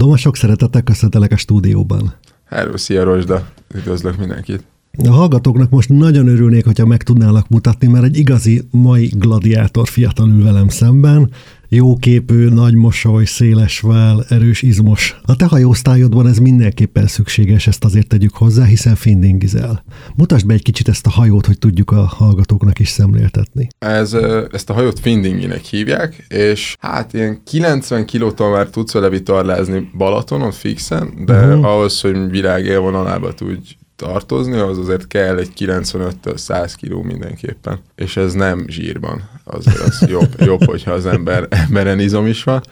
Doma, sok szeretettel köszöntelek a stúdióban. Hello, szia Rosda, üdvözlök mindenkit. A hallgatóknak most nagyon örülnék, hogyha meg tudnálak mutatni, mert egy igazi mai gladiátor fiatal ül velem szemben, jóképű, nagy mosoly, széles vál, erős izmos. A te hajósztályodban ez mindenképpen szükséges, ezt azért tegyük hozzá, hiszen findingizel. Mutasd be egy kicsit ezt a hajót, hogy tudjuk a hallgatóknak is szemléltetni. Ez, ezt a hajót findinginek hívják, és hát ilyen 90 kilótól már tudsz vele vitorlázni Balatonon fixen, de uh-huh. ahhoz, hogy világ élvonalába tudj tartozni, az azért kell egy 95-től 100 kiló mindenképpen. És ez nem zsírban. Azért az jobb, jobb, hogyha az ember, emberen izom is van.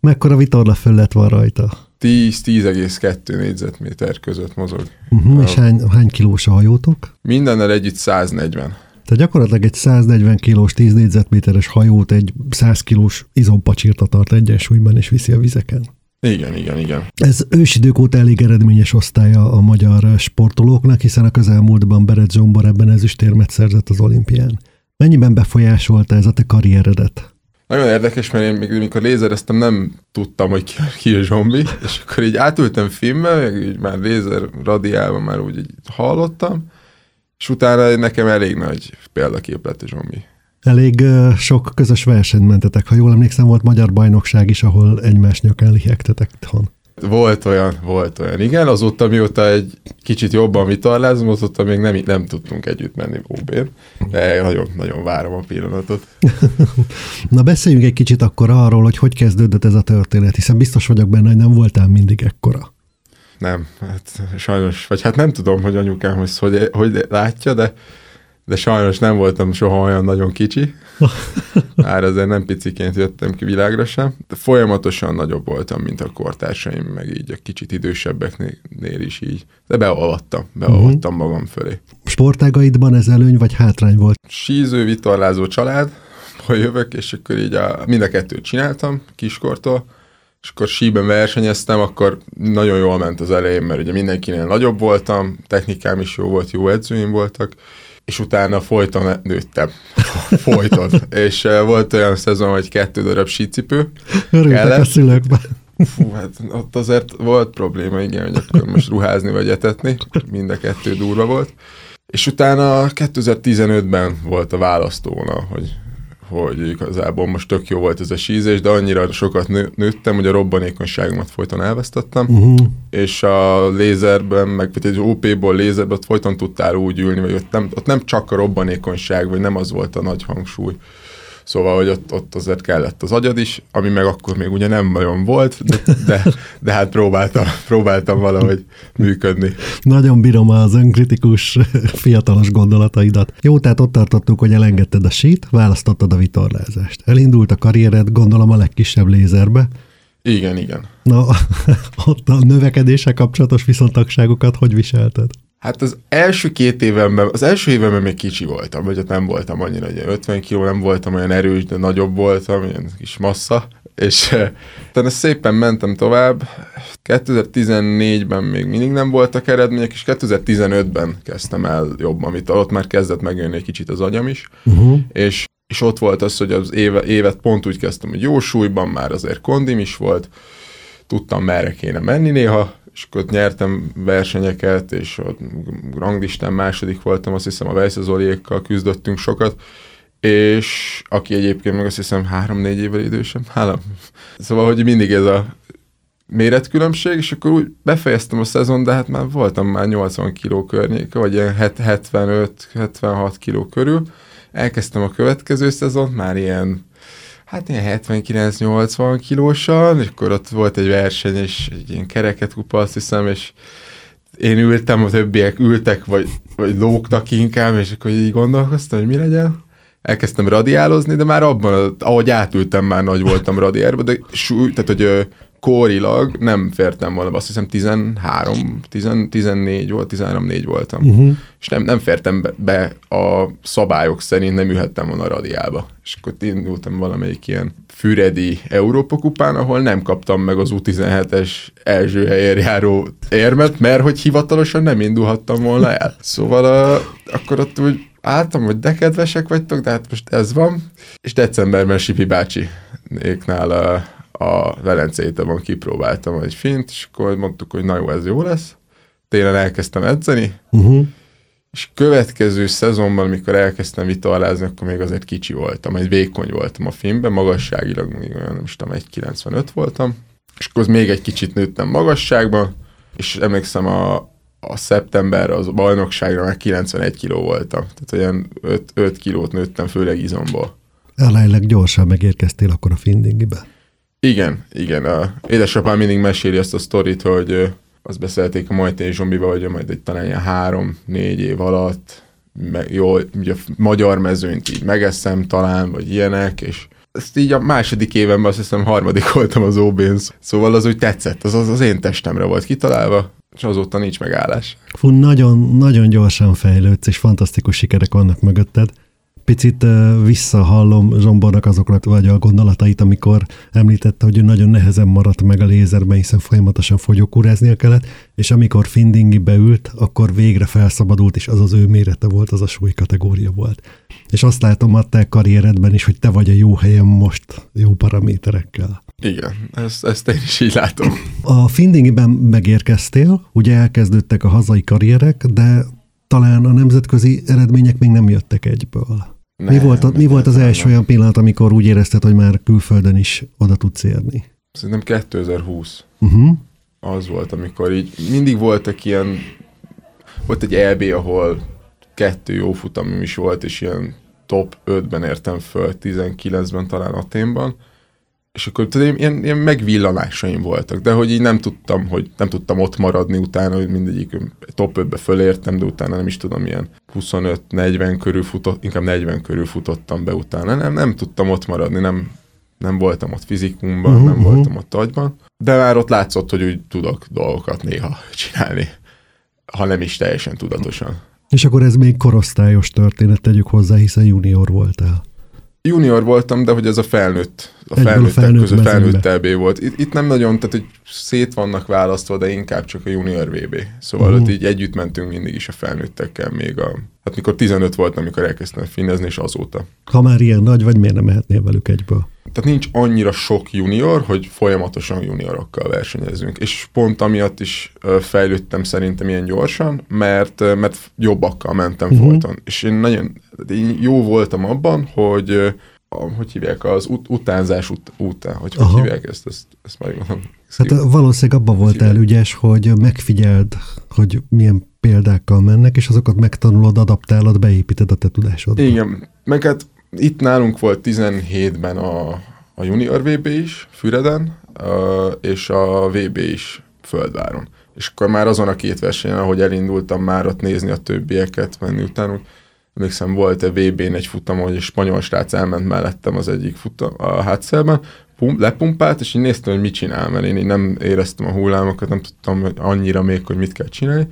Mekkora vitorla felett van rajta? 10-10,2 négyzetméter között mozog. Uh-huh, és hány, hány kilós a hajótok? Mindennel együtt 140. Tehát gyakorlatilag egy 140 kilós, 10 négyzetméteres hajót egy 100 kilós izompacsírta tart egyensúlyban és viszi a vizeken. Igen, igen, igen. Ez ősidők óta elég eredményes osztálya a magyar sportolóknak, hiszen a közelmúltban Berec Zsombor ebben ezüstérmet szerzett az olimpián. Mennyiben befolyásolta ez a te karrieredet? Nagyon érdekes, mert én még mikor lézereztem, nem tudtam, hogy ki, ki a zombi, és akkor így átültem filmbe, meg így már lézer radiálban már úgy így hallottam, és utána nekem elég nagy példakép lett a zombi. Elég sok közös versenyt mentetek. Ha jól emlékszem, volt magyar bajnokság is, ahol egymás nyakán lihegtetek itthon. Volt olyan, volt olyan. Igen, azóta mióta egy kicsit jobban vitorlázom, azóta még nem, nem tudtunk együtt menni ob de nagyon, nagyon várom a pillanatot. Na beszéljünk egy kicsit akkor arról, hogy hogy kezdődött ez a történet, hiszen biztos vagyok benne, hogy nem voltál mindig ekkora. Nem, hát sajnos, vagy hát nem tudom, hogy anyukám hogy, hogy, hogy látja, de de sajnos nem voltam soha olyan nagyon kicsi. Már azért nem piciként jöttem ki világra sem, de folyamatosan nagyobb voltam, mint a kortársaim, meg így a kicsit idősebbeknél is így. De beolvattam, beolvattam uh-huh. magam fölé. Sportágaidban ez előny vagy hátrány volt? Síző, vitorlázó család, hogy jövök, és akkor így a, mind a kettőt csináltam kiskortól, és akkor síben versenyeztem, akkor nagyon jól ment az elején, mert ugye mindenkinél nagyobb voltam, technikám is jó volt, jó edzőim voltak, és utána folyton nőttem. Folyton. és uh, volt olyan szezon, hogy kettő darab sícipő. Örültek a szülőkben. Fú, hát ott azért volt probléma, igen, hogy akkor most ruházni vagy etetni. Mind a kettő durva volt. És utána 2015-ben volt a választóna, hogy hogy igazából most tök jó volt ez a sízés, de annyira sokat nő, nőttem, hogy a robbanékonyságomat folyton elvesztettem, uh-huh. és a lézerben, meg egy OP-ból lézerben ott folyton tudtál úgy ülni, vagy ott nem, ott nem csak a robbanékonyság, vagy nem az volt a nagy hangsúly, Szóval, hogy ott, ott azért kellett az agyad is, ami meg akkor még ugye nem nagyon volt, de, de, de hát próbáltam, próbáltam valahogy működni. Nagyon bírom az önkritikus, fiatalos gondolataidat. Jó, tehát ott tartottuk, hogy elengedted a sít, választottad a vitorlázást. Elindult a karriered, gondolom a legkisebb lézerbe. Igen, igen. Na, ott a növekedése kapcsolatos viszontagságokat hogy viselted? Hát az első két évemben, az első évemben még kicsi voltam, vagy ott nem voltam annyira, hogy 50 kiló, nem voltam olyan erős, de nagyobb voltam, ilyen kis massza, és utána szépen mentem tovább. 2014-ben még mindig nem voltak eredmények, és 2015-ben kezdtem el jobban, amit ott már kezdett megjönni egy kicsit az agyam is, uh-huh. és, és ott volt az, hogy az éve, évet pont úgy kezdtem, hogy jó súlyban, már azért kondim is volt, tudtam merre kéne menni néha, és akkor ott nyertem versenyeket, és a ranglistán második voltam, azt hiszem a Vejszezoliékkal küzdöttünk sokat, és aki egyébként meg azt hiszem három-négy évvel idősebb nálam. Szóval, hogy mindig ez a méretkülönbség, és akkor úgy befejeztem a szezon, de hát már voltam már 80 kiló környéke, vagy ilyen 75-76 kiló körül. Elkezdtem a következő szezon, már ilyen hát ilyen 79-80 kilósan, és akkor ott volt egy verseny, és egy ilyen kereket kupa, azt hiszem, és én ültem, a többiek ültek, vagy, vagy lógtak inkább, és akkor így gondolkoztam, hogy mi legyen. Elkezdtem radiálozni, de már abban, ahogy átültem, már nagy voltam radiárba, de súly, tehát, hogy kórilag nem fértem volna, azt hiszem 13, 10, 14 volt, 13-4 voltam. Uh-huh. És nem, nem fértem be, be a szabályok szerint, nem ülhettem volna a radiálba. És akkor indultam valamelyik ilyen Füredi Európa kupán, ahol nem kaptam meg az U17-es első helyen járó érmet, mert hogy hivatalosan nem indulhattam volna el. Szóval a, akkor ott úgy álltam, hogy de kedvesek vagytok, de hát most ez van. És decemberben Sipi bácsi éknál a a Velencei kipróbáltam egy fint, és akkor mondtuk, hogy na jó, ez jó lesz. Télen elkezdtem edzeni, uh-huh. és következő szezonban, amikor elkezdtem vitorlázni, akkor még azért kicsi voltam, egy vékony voltam a filmben, magasságilag még olyan, nem is tudom, 1,95 voltam, és akkor még egy kicsit nőttem magasságban, és emlékszem a, a szeptemberre az bajnokságra már 91 kiló voltam. Tehát olyan 5, 5 kilót nőttem, főleg izomból. Elejleg gyorsan megérkeztél akkor a Findingibe. Igen, igen. A édesapám mindig meséli ezt a sztorit, hogy azt beszélték a Majté Zsombiba, hogy majd egy talán ilyen három-négy év alatt meg, jó, ugye magyar mezőnyt így megeszem talán, vagy ilyenek, és ezt így a második évenben azt hiszem harmadik voltam az ob Szóval az úgy tetszett, az, az az én testemre volt kitalálva, és azóta nincs megállás. Fú, nagyon, nagyon gyorsan fejlődsz, és fantasztikus sikerek vannak mögötted picit visszahallom Zsombornak azoknak vagy a gondolatait, amikor említette, hogy ő nagyon nehezen maradt meg a lézerben, hiszen folyamatosan fogyókúráznia kellett, és amikor Findingi beült, akkor végre felszabadult, és az az ő mérete volt, az a súly kategória volt. És azt látom a te karrieredben is, hogy te vagy a jó helyen most, jó paraméterekkel. Igen, ezt, ezt én is így látom. A Findingiben megérkeztél, ugye elkezdődtek a hazai karrierek, de talán a nemzetközi eredmények még nem jöttek egyből. Nem, mi volt, a, mi volt az első olyan pillanat, amikor úgy érezted, hogy már külföldön is oda tudsz érni? Szerintem 2020. Uh-huh. Az volt, amikor így mindig voltak ilyen, volt egy EB, ahol kettő jó futamim is volt, és ilyen top 5-ben értem föl, 19-ben talán Aténban, és akkor tudom, ilyen, ilyen megvillanásaim voltak, de hogy így nem tudtam, hogy nem tudtam ott maradni utána, hogy mindegyik top 5-be fölértem, de utána nem is tudom, ilyen 25-40 körül futott, inkább 40 körül futottam be utána. Nem, nem tudtam ott maradni, nem, nem voltam ott fizikumban, uh-huh, nem uh-huh. voltam ott agyban, de már ott látszott, hogy úgy tudok dolgokat néha csinálni, ha nem is teljesen tudatosan. És akkor ez még korosztályos történet, tegyük hozzá, hiszen junior voltál. Junior voltam, de hogy ez a felnőtt, a felnőttek felnőtt között felnőtt volt. Itt, itt nem nagyon, tehát hogy szét vannak választva, de inkább csak a junior VB. Szóval uh-huh. ott így együtt mentünk mindig is a felnőttekkel, még a, hát mikor 15 voltam, amikor elkezdtem finezni, és azóta. Ha már ilyen nagy vagy, miért nem mehetnél velük egyből? Tehát nincs annyira sok junior, hogy folyamatosan juniorokkal versenyezünk. És pont amiatt is fejlődtem szerintem ilyen gyorsan, mert, mert jobbakkal mentem uh-huh. folyton. És én nagyon én jó voltam abban, hogy hogy hívják, az ut- utánzás ut- után, hogy hogy hívják ezt, ezt, ezt majd mondom. Hát valószínűleg abban voltál ügyes, hogy megfigyeld, hogy milyen példákkal mennek, és azokat megtanulod, adaptálod, beépíted a te tudásodba. Igen, meg hát itt nálunk volt 17-ben a, a Junior VB is, Füreden, és a VB is Földváron. És akkor már azon a két versenyen, ahogy elindultam már ott nézni a többieket, menni utánuk, emlékszem, volt a VB-n egy futam, hogy egy spanyol srác elment mellettem az egyik futam, a hátszelben, pum, lepumpált, és így néztem, hogy mit csinál, mert én így nem éreztem a hullámokat, nem tudtam annyira még, hogy mit kell csinálni.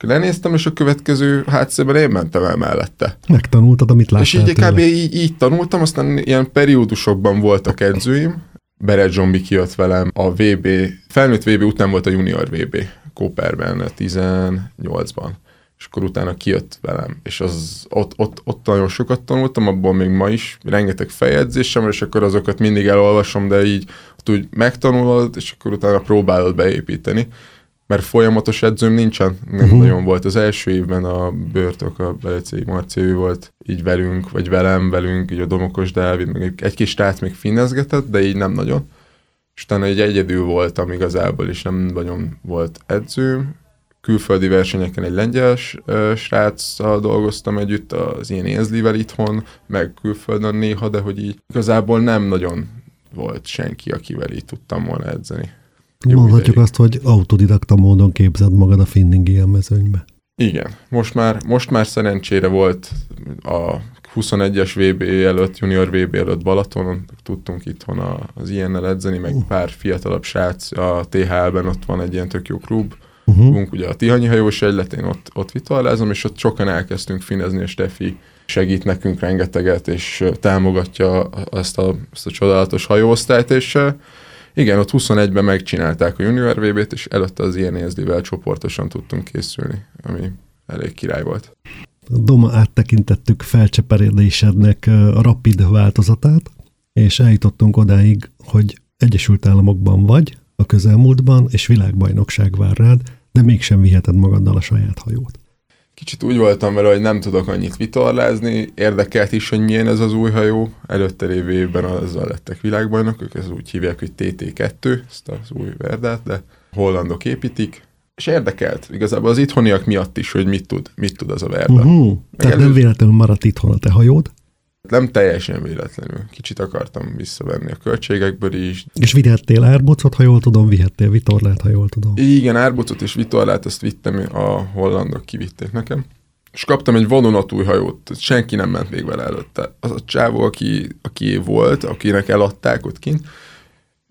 Lenéztem, és a következő hátszében én mentem el mellette. Megtanultad, amit láttál És így kb. Így, így tanultam, aztán ilyen periódusokban voltak edzőim, Beret Zsombi kijött velem, a VB, felnőtt VB után volt a junior VB, Kóperben, 18-ban és akkor utána kijött velem, és az, ott, ott, ott nagyon sokat tanultam, abból még ma is rengeteg feljegyzésem, és akkor azokat mindig elolvasom, de így úgy megtanulod, és akkor utána próbálod beépíteni, mert folyamatos edzőm nincsen, nem uh-huh. nagyon volt. Az első évben a Börtök, a Belecéi Marci, volt így velünk, vagy velem, velünk, így a Domokos Dávid, meg egy kis tát még finnezgetett, de így nem nagyon. És utána egy egyedül voltam igazából, és nem nagyon volt edzőm, külföldi versenyeken egy lengyel sráccal dolgoztam együtt, az én Énzlivel itthon, meg külföldön néha, de hogy így igazából nem nagyon volt senki, akivel így tudtam volna edzeni. Jó Mondhatjuk ideig. azt, hogy autodidakta módon képzeld magad a finning ilyen mezőnybe. Igen, most már, most már szerencsére volt a 21-es VB előtt, junior VB előtt Balatonon, tudtunk itthon az ilyennel edzeni, meg uh. pár fiatalabb srác a THL-ben, ott van egy ilyen tök jó klub, uh-huh. ugye a Tihanyi hajós egyletén ott, ott vitalázom, és ott sokan elkezdtünk finezni, és Steffi segít nekünk rengeteget, és támogatja ezt a, ezt a csodálatos hajóosztályt, és igen, ott 21-ben megcsinálták a Junior VB-t, és előtte az ilyen érzlivel csoportosan tudtunk készülni, ami elég király volt. Doma áttekintettük felcseperedésednek a rapid változatát, és eljutottunk odáig, hogy Egyesült Államokban vagy, a közelmúltban, és világbajnokság vár rád, de mégsem viheted magaddal a saját hajót. Kicsit úgy voltam vele, hogy nem tudok annyit vitorlázni, érdekelt is, hogy milyen ez az új hajó. Előtte lévő évben azzal lettek világbajnokok, ez úgy hívják, hogy TT2, ezt az új verdát, de hollandok építik, és érdekelt igazából az itthoniak miatt is, hogy mit tud, mit tud az a Verda. Uh-huh. Tehát előtt... nem véletlenül maradt itthon a te hajód? Nem teljesen véletlenül. Kicsit akartam visszavenni a költségekből is. És vihettél árbocot, ha jól tudom, vihettél vitorlát, ha jól tudom. Igen, árbocot és vitorlát, ezt vittem, a hollandok kivitték nekem. És kaptam egy vadonatúj hajót, senki nem ment még vele előtte. Az a csávó, aki, aki volt, akinek eladták ott kint,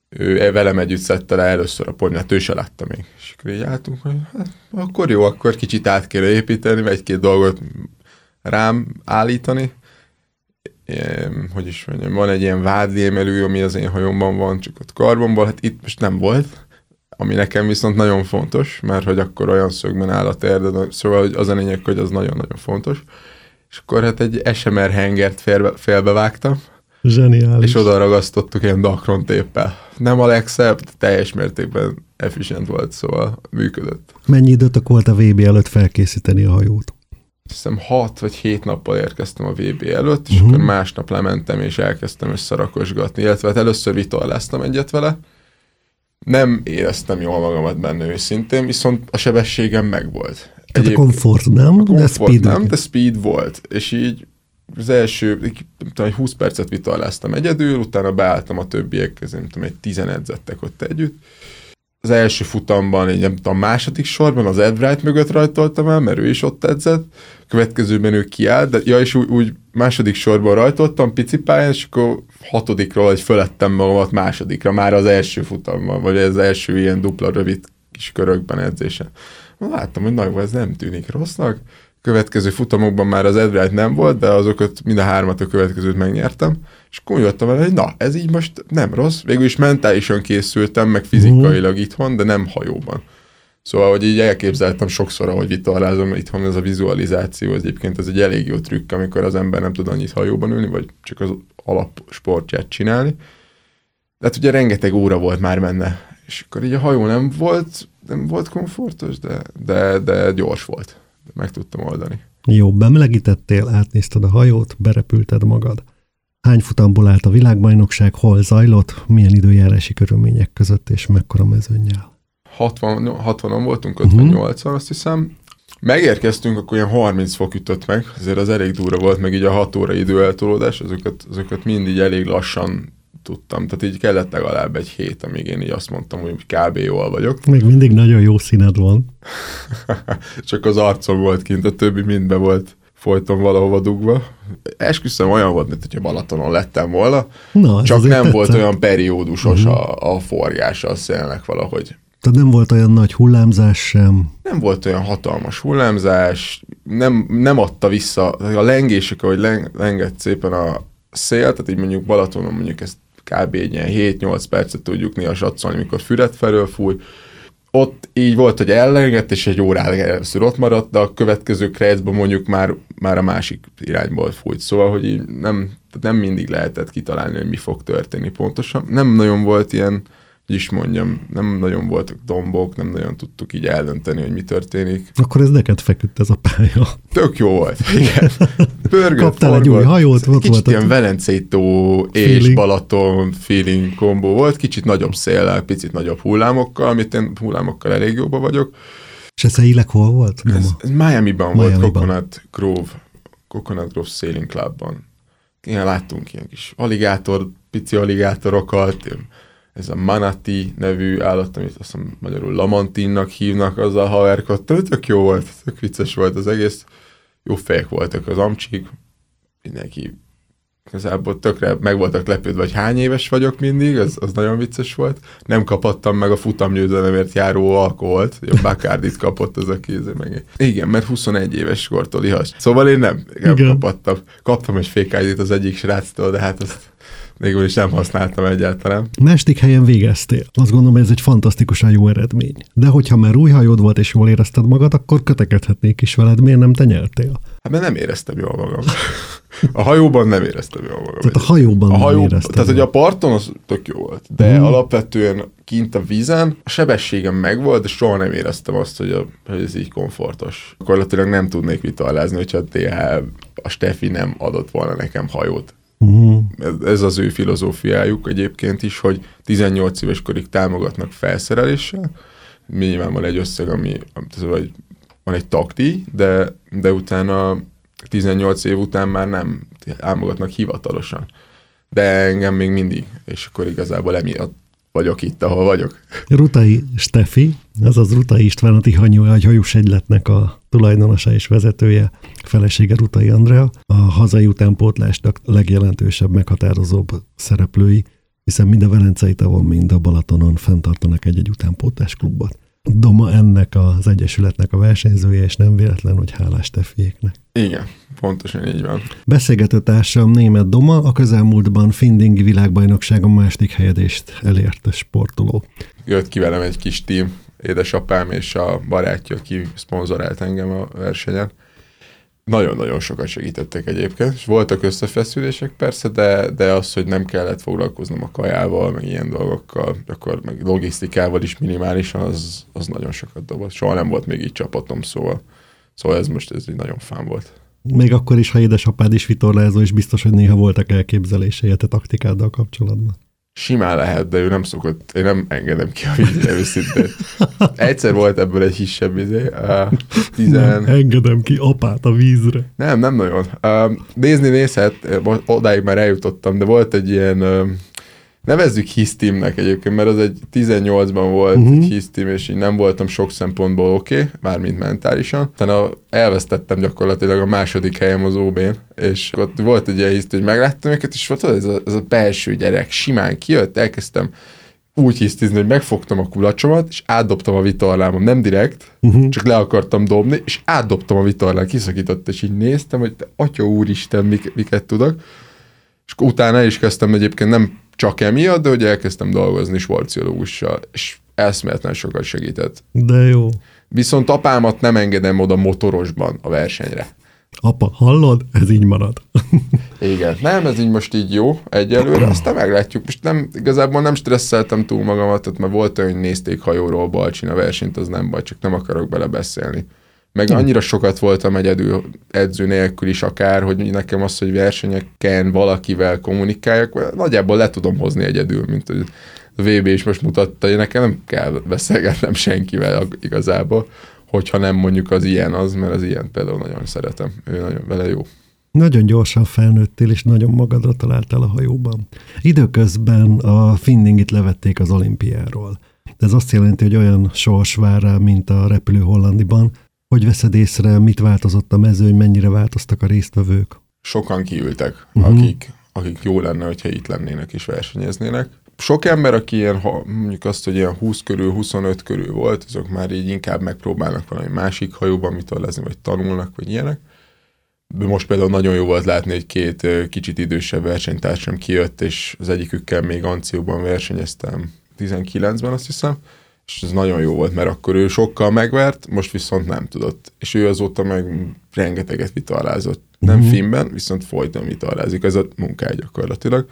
ő e velem együtt szedte le először a ponyát, ő se látta még. És akkor így álltunk, hogy hát, akkor jó, akkor kicsit át kéne építeni, egy-két dolgot rám állítani. Hogy is mondjam, van egy ilyen vádlémelő, ami az én hajomban van, csak ott karbonból, hát itt most nem volt, ami nekem viszont nagyon fontos, mert hogy akkor olyan szögben áll a terde, szóval az a lényeg, hogy az nagyon-nagyon fontos. És akkor hát egy SMR hengert félbe, félbevágtam, Zseniális. És oda ragasztottuk ilyen dakron téppel. Nem a legszebb, teljes mértékben efficient volt, szóval működött. Mennyi időt volt a VB előtt felkészíteni a hajót? Hiszem 6 vagy 7 nappal érkeztem a VB előtt, és uh-huh. akkor másnap lementem, és elkezdtem összerakosgatni, illetve hát először vitorláztam egyet vele. Nem éreztem jól magamat benne őszintén, viszont a sebességem megvolt. Tehát Egyéb, a komfort nem, a komfort de speed nem, de speed volt, és így az első, tudom, 20 percet vitaláztam egyedül, utána beálltam a többiek közé, nem tudom, egy tizen edzettek ott együtt. Az első futamban, egy nem tudom, második sorban az Ed Wright mögött rajtoltam el, mert ő is ott edzett. Következőben ő kiállt, de ja, és úgy, úgy második sorban rajtoltam, pici pályán, és akkor hatodikról, egy fölettem magamat másodikra, már az első futamban, vagy az első ilyen dupla rövid kis körökben edzésen. Láttam, hogy nagyon ez nem tűnik rossznak következő futamokban már az Edright nem volt, de azokat mind a hármat a következőt megnyertem, és jöttem el, hogy na, ez így most nem rossz. Végül is mentálisan készültem, meg fizikailag uh-huh. itthon, de nem hajóban. Szóval, hogy így elképzeltem sokszor, ahogy vitalázom, itthon ez a vizualizáció, az egyébként ez egy elég jó trükk, amikor az ember nem tud annyit hajóban ülni, vagy csak az alapsportját csinálni. De hát ugye rengeteg óra volt már menne, és akkor így a hajó nem volt, nem volt komfortos, de, de, de gyors volt meg tudtam oldani. Jó, bemelegítettél, átnézted a hajót, berepülted magad. Hány futamból állt a világbajnokság, hol zajlott, milyen időjárási körülmények között, és mekkora mezőnyel? 60, 60-on voltunk, 58-an uh-huh. azt hiszem. Megérkeztünk, akkor ilyen 30 fok ütött meg, ezért az elég durva volt, meg így a 6 óra időeltolódás, azokat, azokat mindig elég lassan tudtam. Tehát így kellett legalább egy hét, amíg én így azt mondtam, hogy kb. jól vagyok. Még mindig nagyon jó színed van. Csak az arcom volt kint, a többi mindbe volt folyton valahova dugva. Esküszöm olyan volt, mint hogyha Balatonon lettem volna, Na, csak nem tettem. volt olyan periódusos uh-huh. a, a forgása a szélnek valahogy. Tehát nem volt olyan nagy hullámzás sem? Nem volt olyan hatalmas hullámzás, nem, nem adta vissza, a lengések, ahogy leng, lengett szépen a szél, tehát így mondjuk Balatonon mondjuk ezt kb. egy ilyen 7-8 percet tudjuk néha satszolni, mikor fület felől fúj. Ott így volt, hogy ellengett, és egy órára először ott maradt, de a következő krejcben mondjuk már, már a másik irányból fújt. Szóval, hogy így nem, nem mindig lehetett kitalálni, hogy mi fog történni pontosan. Nem nagyon volt ilyen is mondjam, nem nagyon voltak dombok, nem nagyon tudtuk így eldönteni, hogy mi történik. Akkor ez neked feküdt ez a pálya. Tök jó volt, igen. Pörgött, Kaptál forgott, egy új hajót, ott kicsit volt ilyen Velencei tó és feeling. Balaton feeling kombó volt, kicsit nagyobb széllel, picit nagyobb hullámokkal, amit én hullámokkal elég jóba vagyok. És ez a hol volt? Ez, ez Miami-ban, Miami-ban volt, Coconut Grove, Coconut Grove Sailing Clubban. Igen, láttunk ilyen kis aligátor, pici aligátorokat, ilyen ez a Manati nevű állat, amit azt hiszem magyarul Lamantinnak hívnak, azzal haverkodtam, tök jó volt, tök vicces volt az egész. Jó fejek voltak az amcsik, mindenki igazából tökre meg voltak lepődve, hogy hány éves vagyok mindig, az, az nagyon vicces volt. Nem kapattam meg a futamgyőzelemért járó alkoholt, a Bakárdit kapott az a kéze meg. Igen, mert 21 éves kortól ihas. Szóval én nem, nem kapattam. Kaptam egy fékájdit az egyik sráctól, de hát azt végül is nem használtam egyáltalán. Másik helyen végeztél. Azt gondolom, ez egy fantasztikusan jó eredmény. De hogyha már új hajód volt és jól érezted magad, akkor kötekedhetnék is veled. Miért nem te nyertél? Hát mert nem éreztem jól magam. A hajóban nem éreztem jól magam. Tehát a hajóban a hajó, nem érezted Tehát, hogy a parton az tök jó volt, de mm. alapvetően kint a vízen a sebességem megvolt, de soha nem éreztem azt, hogy, a, hogy ez így komfortos. Gyakorlatilag nem tudnék vitallázni, hogyha a TH, a Steffi nem adott volna nekem hajót. Uh-huh. Ez, az ő filozófiájuk egyébként is, hogy 18 éves korig támogatnak felszereléssel. Nyilván van egy összeg, ami, vagy van egy takti, de, de utána 18 év után már nem támogatnak hivatalosan. De engem még mindig, és akkor igazából emiatt vagyok itt, ahol vagyok. Rutai Stefi, azaz Rutai István a Tihanyó Agyhajós Egyletnek a tulajdonosa és vezetője, felesége Rutai Andrea, a hazai utánpótlásnak legjelentősebb, meghatározóbb szereplői, hiszen mind a Velencei tavon, mind a Balatonon fenntartanak egy-egy utánpótlás klubot. Doma ennek az egyesületnek a versenyzője, és nem véletlen, hogy hálás Stefiéknek. Igen, pontosan így van. Beszélgető társam német Doma a közelmúltban Findingi világbajnokságon második helyedést elért sportoló. Jött ki velem egy kis tím, édesapám és a barátja, aki szponzorált engem a versenyen. Nagyon-nagyon sokat segítettek egyébként, és voltak összefeszülések persze, de, de az, hogy nem kellett foglalkoznom a kajával, meg ilyen dolgokkal, akkor meg logisztikával is minimálisan, az, az nagyon sokat dobott. Soha nem volt még így csapatom, szóval, szóval ez most ez így nagyon fán volt. Még akkor is, ha édesapád is vitorlázó, és biztos, hogy néha voltak elképzelései a te taktikáddal kapcsolatban. Simán lehet, de ő nem szokott, én nem engedem ki a vízre őszintén. Egyszer volt ebből egy hisebb izé. Uh, tizen... Nem engedem ki apát a vízre. Nem, nem nagyon. Uh, nézni nézhet, odáig már eljutottam, de volt egy ilyen, uh, nevezzük hisztimnek egyébként, mert az egy 18-ban volt uh-huh. egy hisztim, és így nem voltam sok szempontból oké, okay, mármint mentálisan. Utána elvesztettem gyakorlatilag a második helyem az OB-n, és ott volt egy ilyen hiszt, hogy megláttam őket, és volt ez a, ez a belső gyerek, simán kijött, elkezdtem úgy hisztizni, hogy megfogtam a kulacsomat, és átdobtam a vitorlámon, nem direkt, uh-huh. csak le akartam dobni, és átdobtam a vitorlán, kiszakított, és így néztem, hogy te, atya úristen, mik, miket tudok. És utána is kezdtem egyébként nem csak emiatt, de hogy elkezdtem dolgozni sportziológussal, és eszméletlen sokat segített. De jó. Viszont apámat nem engedem oda motorosban a versenyre. Apa, hallod? Ez így marad. Igen, nem, ez így most így jó egyelőre, aztán meglátjuk. Most nem, igazából nem stresszeltem túl magamat, tehát mert volt olyan, hogy nézték hajóról Balcsin a versenyt, az nem baj, csak nem akarok bele beszélni. Meg annyira sokat voltam egyedül edző nélkül is akár, hogy nekem az, hogy versenyeken valakivel kommunikáljak, nagyjából le tudom hozni egyedül, mint hogy a VB is most mutatta, hogy nekem nem kell beszélgetnem senkivel igazából, hogyha nem mondjuk az ilyen az, mert az ilyen például nagyon szeretem, ő nagyon vele jó. Nagyon gyorsan felnőttél, és nagyon magadra találtál a hajóban. Időközben a Finningit levették az olimpiáról. Ez azt jelenti, hogy olyan sors vár rá, mint a repülő Hollandiban, hogy veszed észre, mit változott a mezőny, mennyire változtak a résztvevők? Sokan kiültek, uh-huh. akik, akik jó lenne, hogyha itt lennének és versenyeznének. Sok ember, aki ilyen, ha mondjuk azt, hogy ilyen 20 körül, 25 körül volt, azok már így inkább megpróbálnak valami másik hajóban mit lezni, vagy tanulnak, vagy ilyenek. De most például nagyon jó volt látni, hogy két kicsit idősebb versenytársam kijött, és az egyikükkel még Ancióban versenyeztem 19-ben, azt hiszem, és ez nagyon jó volt, mert akkor ő sokkal megvert, most viszont nem tudott. És ő azóta meg rengeteget vitallázott. Nem mm-hmm. filmben, viszont folyton vitallázik, ez a munkája gyakorlatilag.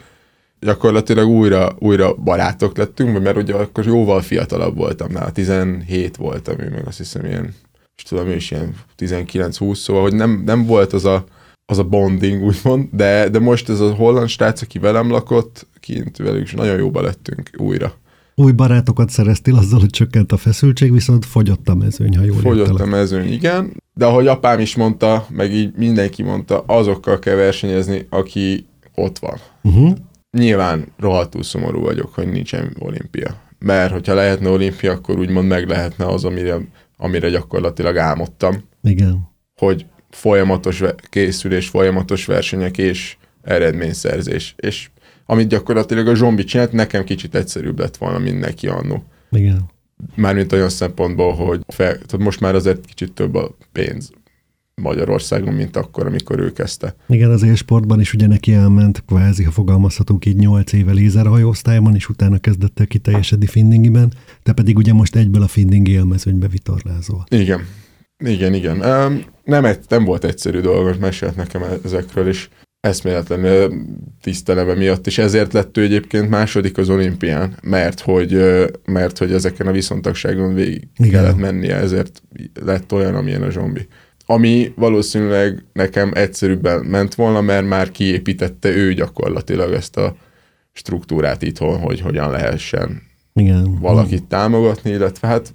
Gyakorlatilag újra, újra barátok lettünk, mert ugye akkor jóval fiatalabb voltam, nála 17 voltam, ő meg azt hiszem ilyen, és tudom, ő is ilyen 19-20, szóval, hogy nem, nem volt az a, az a bonding, úgymond, de, de most ez a holland srác, aki velem lakott, kint velük is nagyon jóba lettünk újra új barátokat szereztél azzal, hogy csökkent a feszültség, viszont fogyott a mezőny, ha jól Fogyott értelek. a mezőny, igen. De ahogy apám is mondta, meg így mindenki mondta, azokkal kell versenyezni, aki ott van. Uh-huh. Nyilván rohadtul szomorú vagyok, hogy nincsen olimpia. Mert hogyha lehetne olimpia, akkor úgymond meg lehetne az, amire, amire gyakorlatilag álmodtam. Igen. Hogy folyamatos készülés, folyamatos versenyek és eredményszerzés. És amit gyakorlatilag a zsombi csinált, nekem kicsit egyszerűbb lett volna, mint neki annó. Igen. Mármint olyan szempontból, hogy fel, tehát most már azért kicsit több a pénz. Magyarországon, mint akkor, amikor ő kezdte. Igen, az élsportban is ugye neki elment, kvázi, ha fogalmazhatunk így 8 éve lézerhajóosztályban, és utána kezdett el kiteljesedni Findingiben, te pedig ugye most egyből a Findingi élmezőnybe vitorlázol. Igen, igen, igen. Um, nem, egy, nem volt egyszerű dolog, most mesélt nekem ezekről, és eszméletlen tiszteleme miatt, és ezért lett ő egyébként második az olimpián, mert hogy, mert hogy ezeken a viszontagságon végig Igen. kellett mennie, ezért lett olyan, amilyen a zsombi. Ami valószínűleg nekem egyszerűbben ment volna, mert már kiépítette ő gyakorlatilag ezt a struktúrát itthon, hogy hogyan lehessen Igen. valakit támogatni, illetve hát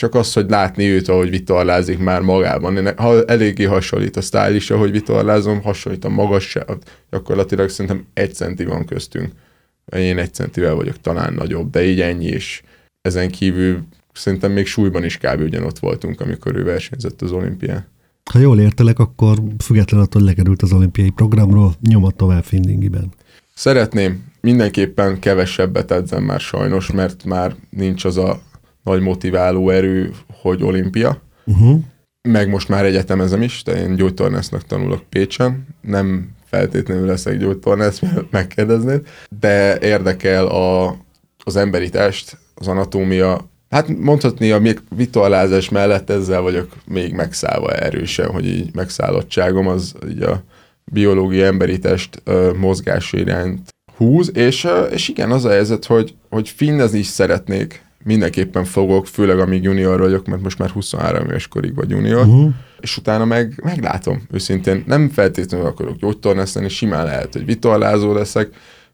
csak az, hogy látni őt, ahogy vitorlázik már magában. Ha eléggé hasonlít a style is, ahogy vitorlázom, hasonlít a magasság, gyakorlatilag szerintem egy centi van köztünk. Én egy centivel vagyok talán nagyobb, de így ennyi, és ezen kívül szerintem még súlyban is kb. ugyanott voltunk, amikor ő versenyzett az olimpián. Ha jól értelek, akkor függetlenül attól, hogy lekerült az olimpiai programról, nyomott tovább Findingiben. Szeretném, mindenképpen kevesebbet edzem már sajnos, mert már nincs az a nagy motiváló erő, hogy olimpia. Uh-huh. Meg most már egyetemezem is, de én gyógytornásznak tanulok Pécsen. Nem feltétlenül leszek gyógytornász, mert megkérdeznéd, de érdekel a, az emberi test, az anatómia, Hát mondhatni, a még vitorlázás mellett ezzel vagyok még megszállva erősen, hogy így megszállottságom az így a biológia emberi test mozgása iránt húz, és, és igen, az a helyzet, hogy, hogy finnezni is szeretnék, mindenképpen fogok, főleg amíg junior vagyok, mert most már 23 éves korig vagy junior, uh-huh. és utána meg meglátom, őszintén nem feltétlenül akarok gyógytornász lenni, simán lehet, hogy vitorlázó leszek,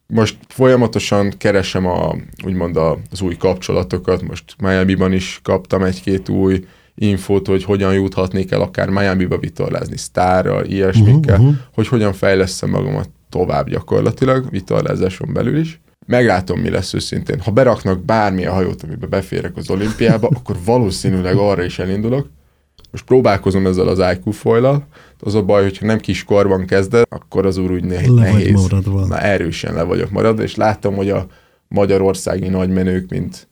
most folyamatosan keresem a, úgymond az új kapcsolatokat, most Miami-ban is kaptam egy-két új infót, hogy hogyan juthatnék el akár Miami-ba vitorlázni sztárral, ilyesmikkel, uh-huh. hogy hogyan fejleszem magamat tovább gyakorlatilag, vitorlázáson belül is meglátom, mi lesz őszintén. Ha beraknak bármilyen hajót, amiben beférek az olimpiába, akkor valószínűleg arra is elindulok. Most próbálkozom ezzel az IQ foilal. Az a baj, hogyha nem kis korban kezded, akkor az úr úgy nehéz. Le vagy maradva. Na, erősen le vagyok maradva, és láttam, hogy a magyarországi nagymenők, mint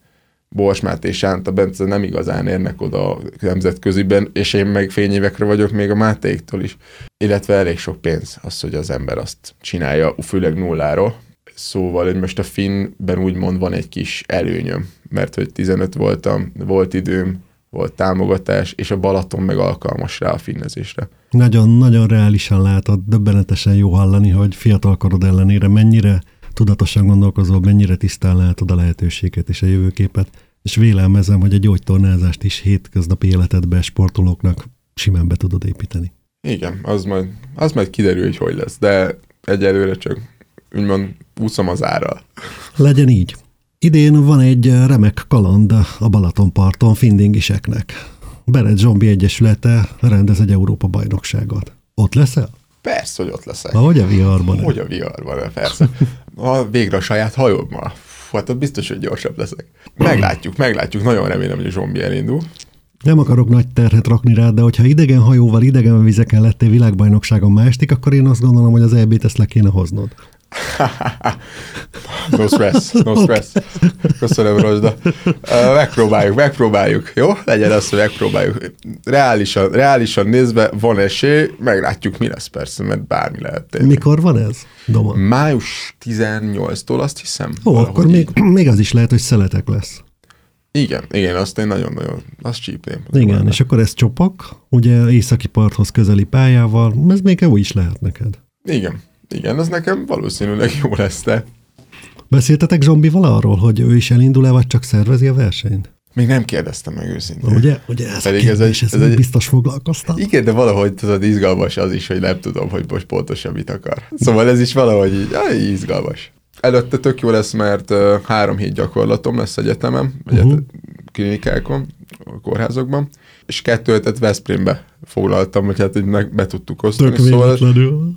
Borsmát és Sánta Bence nem igazán érnek oda nemzetköziben, és én meg fényévekre vagyok még a Mátéktól is. Illetve elég sok pénz az, hogy az ember azt csinálja, főleg nulláról. Szóval, hogy most a Finnben úgymond van egy kis előnyöm, mert hogy 15 voltam, volt időm, volt támogatás, és a Balaton meg alkalmas rá a finnezésre. Nagyon-nagyon reálisan látod, döbbenetesen jó hallani, hogy fiatalkorod ellenére mennyire tudatosan gondolkozol, mennyire tisztán látod a lehetőséget és a jövőképet, és vélelmezem, hogy a gyógytornázást is hétköznapi életedbe sportolóknak simán be tudod építeni. Igen, az majd, az majd kiderül, hogy hogy lesz, de egyelőre csak úgymond úszom az árral. Legyen így. Idén van egy remek kaland a Balatonparton findingiseknek. Beret Zsombi Egyesülete rendez egy Európa bajnokságot. Ott leszel? Persze, hogy ott leszek. Hogy a viharban? Hogy a viharban, persze. A végre a saját hajómmal. Hát ott biztos, hogy gyorsabb leszek. Meglátjuk, meglátjuk. Nagyon remélem, hogy a Zsombi elindul. Nem akarok nagy terhet rakni rá, de hogyha idegen hajóval, idegen vizeken lettél világbajnokságon másik, akkor én azt gondolom, hogy az EB-t ezt le kéne hoznod. No stress, no stress. Köszönöm, Rozsda. Megpróbáljuk, megpróbáljuk, jó? Legyen az, hogy megpróbáljuk. Reálisan, reálisan nézve van esély, meglátjuk, mi lesz persze, mert bármi lehet. Tényleg. Mikor van ez, Doma? Május 18-tól azt hiszem. Ó, akkor még, még az is lehet, hogy szeletek lesz. Igen, igen, azt én nagyon-nagyon, azt csípném. Igen, lenne. és akkor ez csopak, ugye északi parthoz közeli pályával, ez még úgy is lehet neked. Igen, igen, az nekem valószínűleg jó lesz, de... Beszéltetek Zsombival arról, hogy ő is elindul-e, vagy csak szervezi a versenyt? Még nem kérdeztem meg őszintén. Ugye? Ugye ez Pedig ez, egy, ez, ez egy, biztos foglalkoztam. Igen, de valahogy tudod, izgalmas az is, hogy nem tudom, hogy most pontosan mit akar. Szóval ez is valahogy így, áj, izgalmas. Előtte tök jó lesz, mert uh, három hét gyakorlatom lesz egyetemem, uh-huh. Klinikákon, a kórházakban, és kettő hetet Veszprémbe foglaltam, hogy hát így meg be tudtuk osztani. Tök szóval,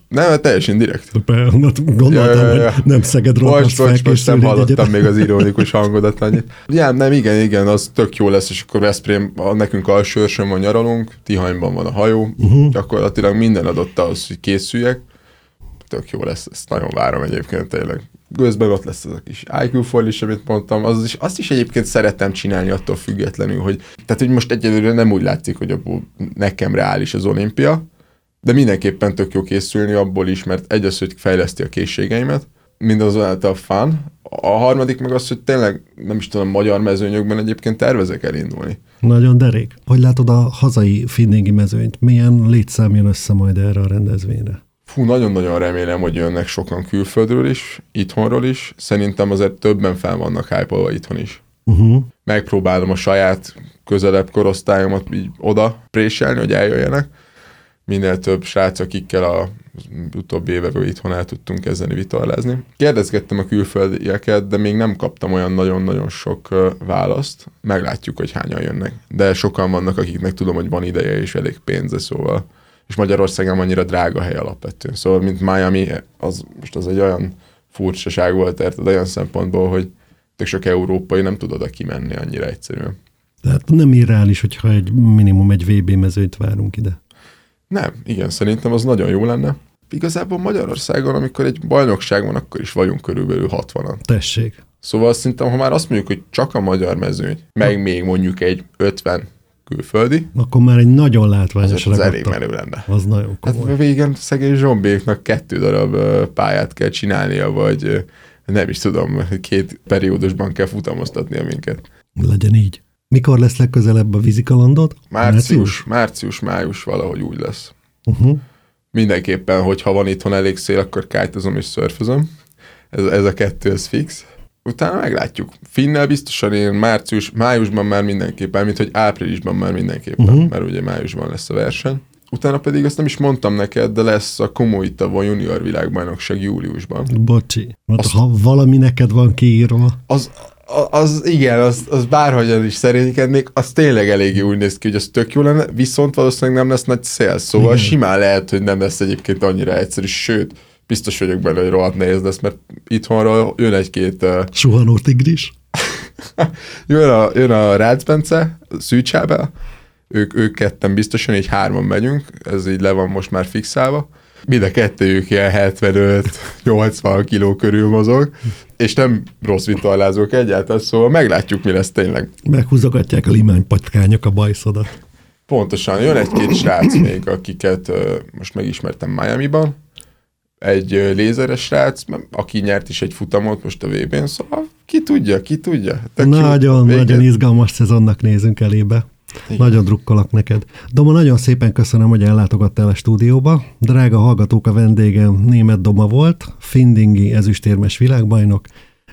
nem, hát teljesen direkt. Gondoltam, ja, hogy nem Szeged Most, most, most nem hallottam még az ironikus hangodat annyit. Ja, nem, igen, igen, az tök jó lesz, és akkor Veszprém, nekünk alsőrsön van nyaralunk, Tihanyban van a hajó, uh-huh. gyakorlatilag minden adott ahhoz, hogy készüljek. Tök jó lesz, ezt nagyon várom egyébként tényleg. Közben ott lesz az a kis IQ foil is, amit mondtam, az is, azt is egyébként szeretem csinálni attól függetlenül, hogy tehát, hogy most egyelőre nem úgy látszik, hogy abból nekem reális az olimpia, de mindenképpen tök jó készülni abból is, mert egy az, hogy fejleszti a készségeimet, mindazonáltal fun. A harmadik meg az, hogy tényleg, nem is tudom, magyar mezőnyökben egyébként tervezek elindulni. Nagyon derék. Hogy látod a hazai finningi mezőnyt? Milyen létszám jön össze majd erre a rendezvényre? Fú, nagyon-nagyon remélem, hogy jönnek sokan külföldről is, itthonról is. Szerintem azért többen fel vannak hype itthon is. Uh-huh. Megpróbálom a saját közelebb korosztályomat így oda préselni, hogy eljöjjenek. Minél több srác, akikkel a utóbbi években itthon el tudtunk kezdeni vitorlázni. Kérdezgettem a külföldieket, de még nem kaptam olyan nagyon-nagyon sok választ. Meglátjuk, hogy hányan jönnek. De sokan vannak, akiknek tudom, hogy van ideje és elég pénze, szóval és Magyarországon annyira drága hely alapvetően. Szóval, mint Miami, az most az egy olyan furcsaság volt, érted, olyan szempontból, hogy tök sok európai nem tud oda kimenni annyira egyszerűen. Tehát nem irreális, hogyha egy minimum egy VB mezőt várunk ide. Nem, igen, szerintem az nagyon jó lenne. Igazából Magyarországon, amikor egy bajnokság van, akkor is vagyunk körülbelül 60-an. Tessék. Szóval szerintem, ha már azt mondjuk, hogy csak a magyar mezőny, meg még mondjuk egy 50 külföldi. Akkor már egy nagyon látványos az, az elég menő lenne. Az nagyon komoly. Hát végén szegény Zsombéknak kettő darab pályát kell csinálnia, vagy nem is tudom, két periódusban kell futamoztatnia minket. Legyen így. Mikor lesz legközelebb a vízikalandod? Március, március, május valahogy úgy lesz. Uh-huh. Mindenképpen, hogyha van itthon elég szél, akkor kájtozom és szörfözöm. Ez, ez a kettő, ez fix utána meglátjuk. Finnel biztosan én március, májusban már mindenképpen, mint hogy áprilisban már mindenképpen, uh-huh. mert ugye májusban lesz a verseny. Utána pedig azt nem is mondtam neked, de lesz a komoly tavon junior világbajnokság júliusban. Bocsi, mert azt, ha valami neked van kiírva. Az, az igen, az, az bárhogyan is szerénykednék, az tényleg eléggé úgy néz ki, hogy az tök jó lenne, viszont valószínűleg nem lesz nagy szél, szóval igen. simán lehet, hogy nem lesz egyébként annyira egyszerű, sőt, biztos vagyok benne, hogy rohadt nehéz lesz, mert itthonról jön egy-két... Uh... Suhanó tigris. jön a, jön a Rácz Bence, Szűcsába, ők, ők ketten biztosan, így hárman megyünk, ez így le van most már fixálva. Mind a kettőjük ilyen 75-80 kiló körül mozog, és nem rossz vitorlázók egyáltalán, szóval meglátjuk, mi lesz tényleg. Meghúzogatják a limánypatkányok a bajszodat. Pontosan, jön egy-két srác még, akiket uh, most megismertem Miami-ban, egy lézeres srác, aki nyert is egy futamot most a VB-n, szóval ki tudja, ki tudja. Tök nagyon, jó, nagyon izgalmas szezonnak nézünk elébe. Igen. Nagyon drukkolak neked. Doma, nagyon szépen köszönöm, hogy ellátogattál a stúdióba. Drága hallgatók, a vendégem német Doma volt, Findingi ezüstérmes világbajnok,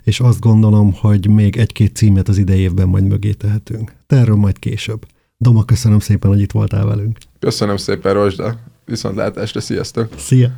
és azt gondolom, hogy még egy-két címet az idei évben majd mögé tehetünk. Te erről majd később. Doma, köszönöm szépen, hogy itt voltál velünk. Köszönöm szépen, Rosda. Viszontlátásra, sziasztok! Szia!